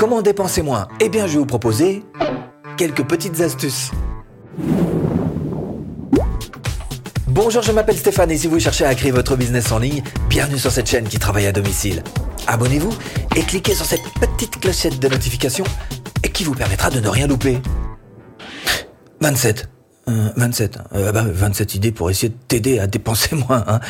Comment dépenser moins Eh bien, je vais vous proposer quelques petites astuces. Bonjour, je m'appelle Stéphane et si vous cherchez à créer votre business en ligne, bienvenue sur cette chaîne qui travaille à domicile. Abonnez-vous et cliquez sur cette petite clochette de notification qui vous permettra de ne rien louper. 27. 27. Euh, 27 bah, idées pour essayer de t'aider à dépenser moins. Hein.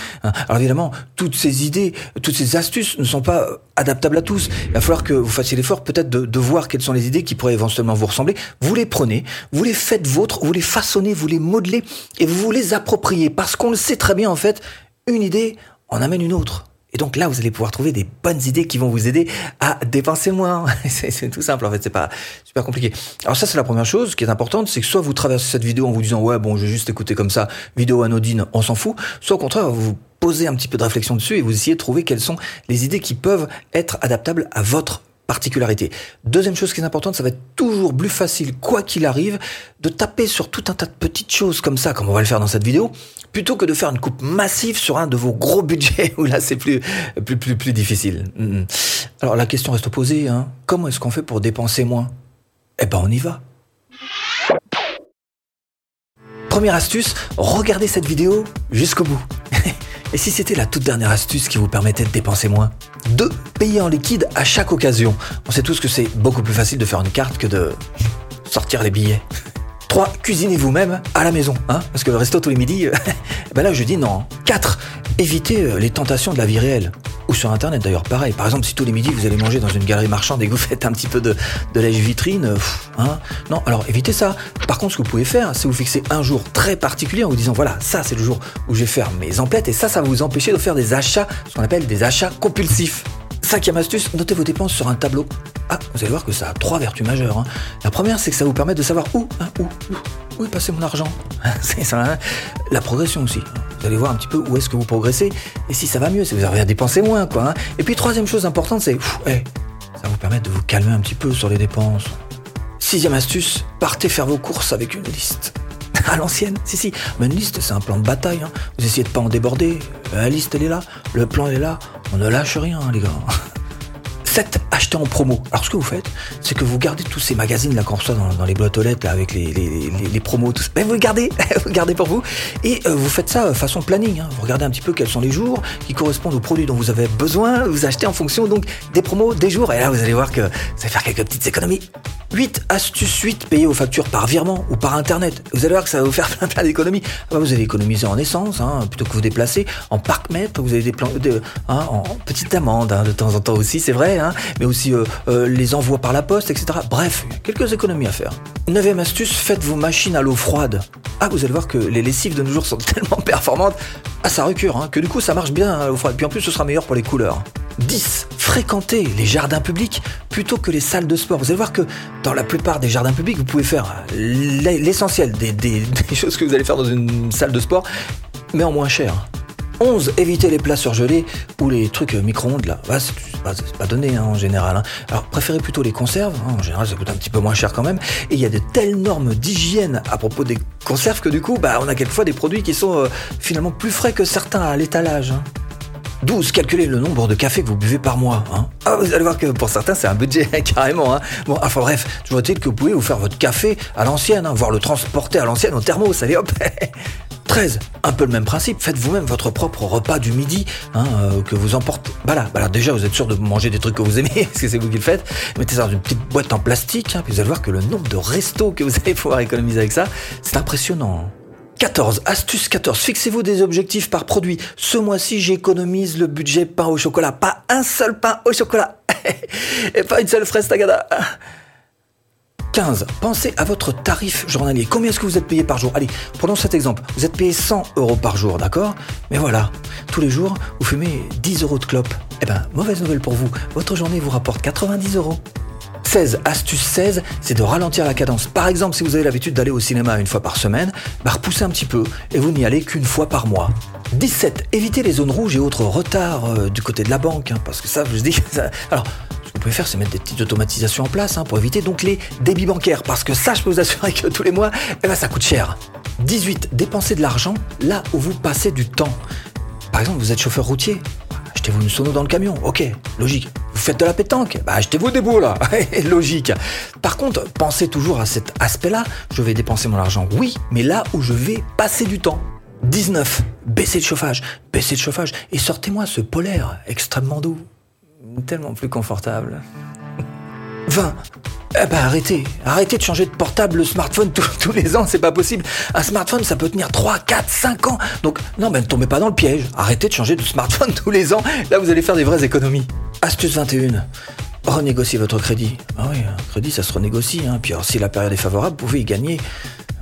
Alors évidemment, toutes ces idées, toutes ces astuces ne sont pas adaptables à tous. Il va falloir que vous fassiez l'effort peut-être de, voir quelles sont les idées qui pourraient éventuellement vous ressembler. Vous les prenez, vous les faites vôtres, vous les façonnez, vous les modelez et vous les appropriez. Parce qu'on le sait très bien en fait, une idée en amène une autre. Et donc là, vous allez pouvoir trouver des bonnes idées qui vont vous aider à dépenser moins. c'est tout simple en fait, c'est pas super compliqué. Alors ça, c'est la première chose qui est importante, c'est que soit vous traversez cette vidéo en vous disant ouais bon, je vais juste écouter comme ça, vidéo anodine, on s'en fout, soit au contraire vous posez un petit peu de réflexion dessus et vous essayez de trouver quelles sont les idées qui peuvent être adaptables à votre particularité. Deuxième chose qui est importante, ça va être toujours plus facile, quoi qu'il arrive, de taper sur tout un tas de petites choses comme ça, comme on va le faire dans cette vidéo, plutôt que de faire une coupe massive sur un de vos gros budgets où là c'est plus, plus, plus, difficile. Alors la question reste posée, hein. comment est-ce qu'on fait pour dépenser moins? Eh ben on y va. Première astuce, regardez cette vidéo jusqu'au bout. Et si c'était la toute dernière astuce qui vous permettait de dépenser moins 2. Payer en liquide à chaque occasion. On sait tous que c'est beaucoup plus facile de faire une carte que de sortir les billets. 3. Cuisinez vous-même à la maison, hein Parce que le resto tous les midis, ben là je dis non. 4. Évitez euh, les tentations de la vie réelle. Ou sur internet d'ailleurs, pareil. Par exemple, si tous les midis vous allez manger dans une galerie marchande et que vous faites un petit peu de, de lèche-vitrine, euh, hein Non, alors évitez ça. Par contre, ce que vous pouvez faire, c'est vous fixer un jour très particulier en vous disant voilà, ça c'est le jour où je vais faire mes emplettes et ça, ça va vous empêcher de faire des achats, ce qu'on appelle des achats compulsifs. Cinquième astuce, notez vos dépenses sur un tableau. Ah, vous allez voir que ça a trois vertus majeures. Hein. La première, c'est que ça vous permet de savoir où, hein, où, où, où est passé mon argent. c'est ça. Hein. La progression aussi. Vous allez voir un petit peu où est-ce que vous progressez et si ça va mieux, si vous avez à dépenser moins, quoi. Hein. Et puis troisième chose importante, c'est ça vous permet de vous calmer un petit peu sur les dépenses. Sixième astuce, partez faire vos courses avec une liste. À l'ancienne, si si, mais une liste c'est un plan de bataille. Hein. Vous essayez de pas en déborder. La liste elle est là, le plan est là. On ne lâche rien, les gars. 7. Acheter en promo. Alors ce que vous faites, c'est que vous gardez tous ces magazines là qu'on reçoit dans, les boîtes aux lettres avec les, les, les, promos, tout ça. Ben, vous le gardez, vous gardez pour vous. Et euh, vous faites ça façon planning. Hein. Vous regardez un petit peu quels sont les jours qui correspondent aux produits dont vous avez besoin. Vous achetez en fonction donc des promos, des jours. Et là, vous allez voir que ça va faire quelques petites économies. 8. Astuce 8. Payer vos factures par virement ou par internet. Vous allez voir que ça va vous faire plein, plein d'économies. Ah bah, vous allez économiser en essence, hein, plutôt que vous déplacer. En parc mètre, vous avez des plans, de, hein, en petites amendes, hein, de temps en temps aussi, c'est vrai. Hein, mais aussi euh, euh, les envois par la poste, etc. Bref, quelques économies à faire. Neuvième astuce, faites vos machines à l'eau froide. Ah, vous allez voir que les lessives de nos jours sont tellement performantes. Ah, ça recure, hein, que du coup ça marche bien à l'eau froide. Puis en plus, ce sera meilleur pour les couleurs. 10. Fréquentez les jardins publics plutôt que les salles de sport. Vous allez voir que dans la plupart des jardins publics, vous pouvez faire l'essentiel des, des, des choses que vous allez faire dans une salle de sport, mais en moins cher. 11. Évitez les plats surgelés ou les trucs micro-ondes là. C'est pas, donné hein, en général. Hein. Alors préférez plutôt les conserves. Hein. En général, ça coûte un petit peu moins cher quand même. Et il y a de telles normes d'hygiène à propos des conserves que du coup, bah, on a quelquefois des produits qui sont euh, finalement plus frais que certains à l'étalage. 12. Calculez le nombre de cafés que vous buvez par mois. Ah, vous allez voir que pour certains, c'est un budget carrément. Bon, enfin bref, toujours est-il que vous pouvez vous faire votre café à l'ancienne, voire le transporter à l'ancienne au thermos. Allez hop 13. Un peu le même principe, faites vous-même votre propre repas du midi hein, euh, que vous emportez. Bah là, bah là, déjà vous êtes sûr de manger des trucs que vous aimez, parce que c'est vous qui le faites. Mettez ça dans une petite boîte en plastique, hein, puis vous allez voir que le nombre de restos que vous allez pouvoir économiser avec ça, c'est impressionnant. 14. Astuce 14. Fixez-vous des objectifs par produit. Ce mois-ci, j'économise le budget pain au chocolat. Pas un seul pain au chocolat. Et pas une seule fraise tagada. 15. Pensez à votre tarif journalier. Combien est-ce que vous êtes payé par jour? Allez, prenons cet exemple. Vous êtes payé 100 euros par jour, d'accord? Mais voilà, tous les jours, vous fumez 10 euros de clope. Eh ben, mauvaise nouvelle pour vous. Votre journée vous rapporte 90 euros. 16, astuce 16, c'est de ralentir la cadence. Par exemple, si vous avez l'habitude d'aller au cinéma une fois par semaine, bah repoussez un petit peu et vous n'y allez qu'une fois par mois. 17, évitez les zones rouges et autres retards euh, du côté de la banque, hein, parce que ça, je vous dis, alors vous pouvez faire, c'est mettre des petites automatisations en place hein, pour éviter donc les débits bancaires. Parce que ça, je peux vous assurer que tous les mois, eh ben, ça coûte cher. 18. Dépensez de l'argent là où vous passez du temps. Par exemple, vous êtes chauffeur routier achetez-vous une sono dans le camion. Ok, logique. Vous faites de la pétanque Bah achetez-vous des boules là. logique. Par contre, pensez toujours à cet aspect-là. Je vais dépenser mon argent, oui, mais là où je vais passer du temps. 19. Baissez le chauffage. Baissez le chauffage. Et sortez-moi ce polaire extrêmement doux. Tellement plus confortable. 20. Eh ben arrêtez, arrêtez de changer de portable, le smartphone tous, les ans, c'est pas possible. Un smartphone, ça peut tenir 3, 4, 5 ans. Donc non, ben ne tombez pas dans le piège. Arrêtez de changer de smartphone tous les ans. Là, vous allez faire des vraies économies. Astuce 21. Renégociez votre crédit. Ah oui, un crédit, ça se renégocie. Hein. Puis si la période est favorable, vous pouvez y gagner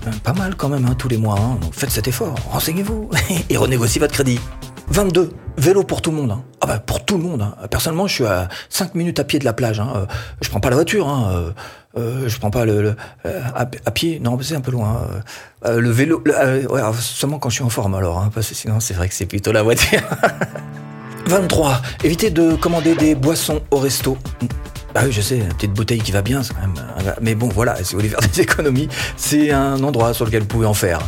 euh, pas mal quand même hein, tous les mois. Hein. Donc faites cet effort, renseignez-vous et renégociez votre crédit. 22. Vélo pour tout le monde. Hein. Ah bah pour tout le monde. Hein. Personnellement, je suis à 5 minutes à pied de la plage. Hein. Euh, je prends pas la voiture. Hein. Euh, euh je prends pas le, à, pied. Non, c'est un peu loin. le vélo, ouais, seulement quand je suis en forme alors. Hein, parce que sinon, c'est vrai que c'est plutôt la voiture. 23. Évitez de commander des boissons au resto. Ah oui, je sais, une petite bouteille qui va bien, quand même. Mais bon, voilà, si vous voulez faire des économies, c'est un endroit sur lequel vous pouvez en faire.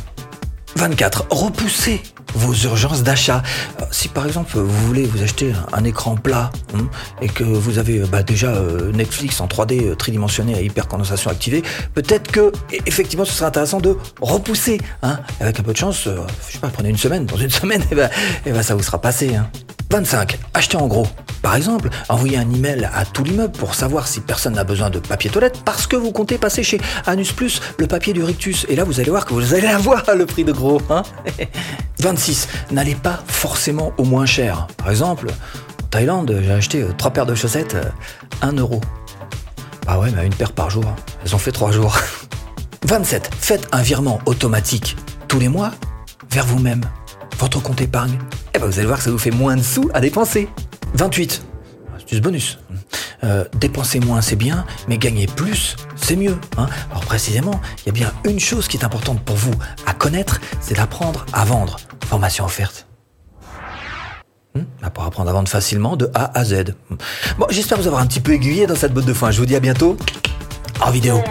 24. Repoussez vos urgences d'achat. Euh, si par exemple vous voulez vous acheter un, écran plat hein, et que vous avez bah, déjà euh, Netflix en 3D euh, tridimensionné à hypercondensation activée, peut-être que effectivement ce serait intéressant de repousser. Hein. Avec un peu de chance, je sais pas, prenez une semaine. Dans une semaine, et eh ben, eh ben, ça vous sera passé. Hein. 25. Achetez en gros. Par exemple, envoyez un email à tout l'immeuble pour savoir si personne n'a besoin de papier toilette parce que vous comptez passer chez Anus Plus le papier du rictus. Et là, vous allez voir que vous allez avoir le prix de gros. Hein 26. N'allez pas forcément au moins cher. Par exemple, en Thaïlande, j'ai acheté euh, trois paires de chaussettes, 1 euh, euro. Ah ouais, mais une paire par jour. Elles ont fait trois jours. 27. Faites un virement automatique tous les mois vers vous-même, votre compte épargne. Et eh ben vous allez voir que ça vous fait moins de sous à dépenser. 28. Astuce bonus. Euh, dépenser moins, c'est bien, mais gagner plus, c'est mieux. Hein. Alors précisément, il y a bien une chose qui est importante pour vous à connaître, c'est d'apprendre à vendre. Formation offerte. Hmm pour apprendre à vendre facilement de A à Z. Bon, j'espère vous avoir un petit peu aiguillé dans cette botte de foin. Je vous dis à bientôt en vidéo.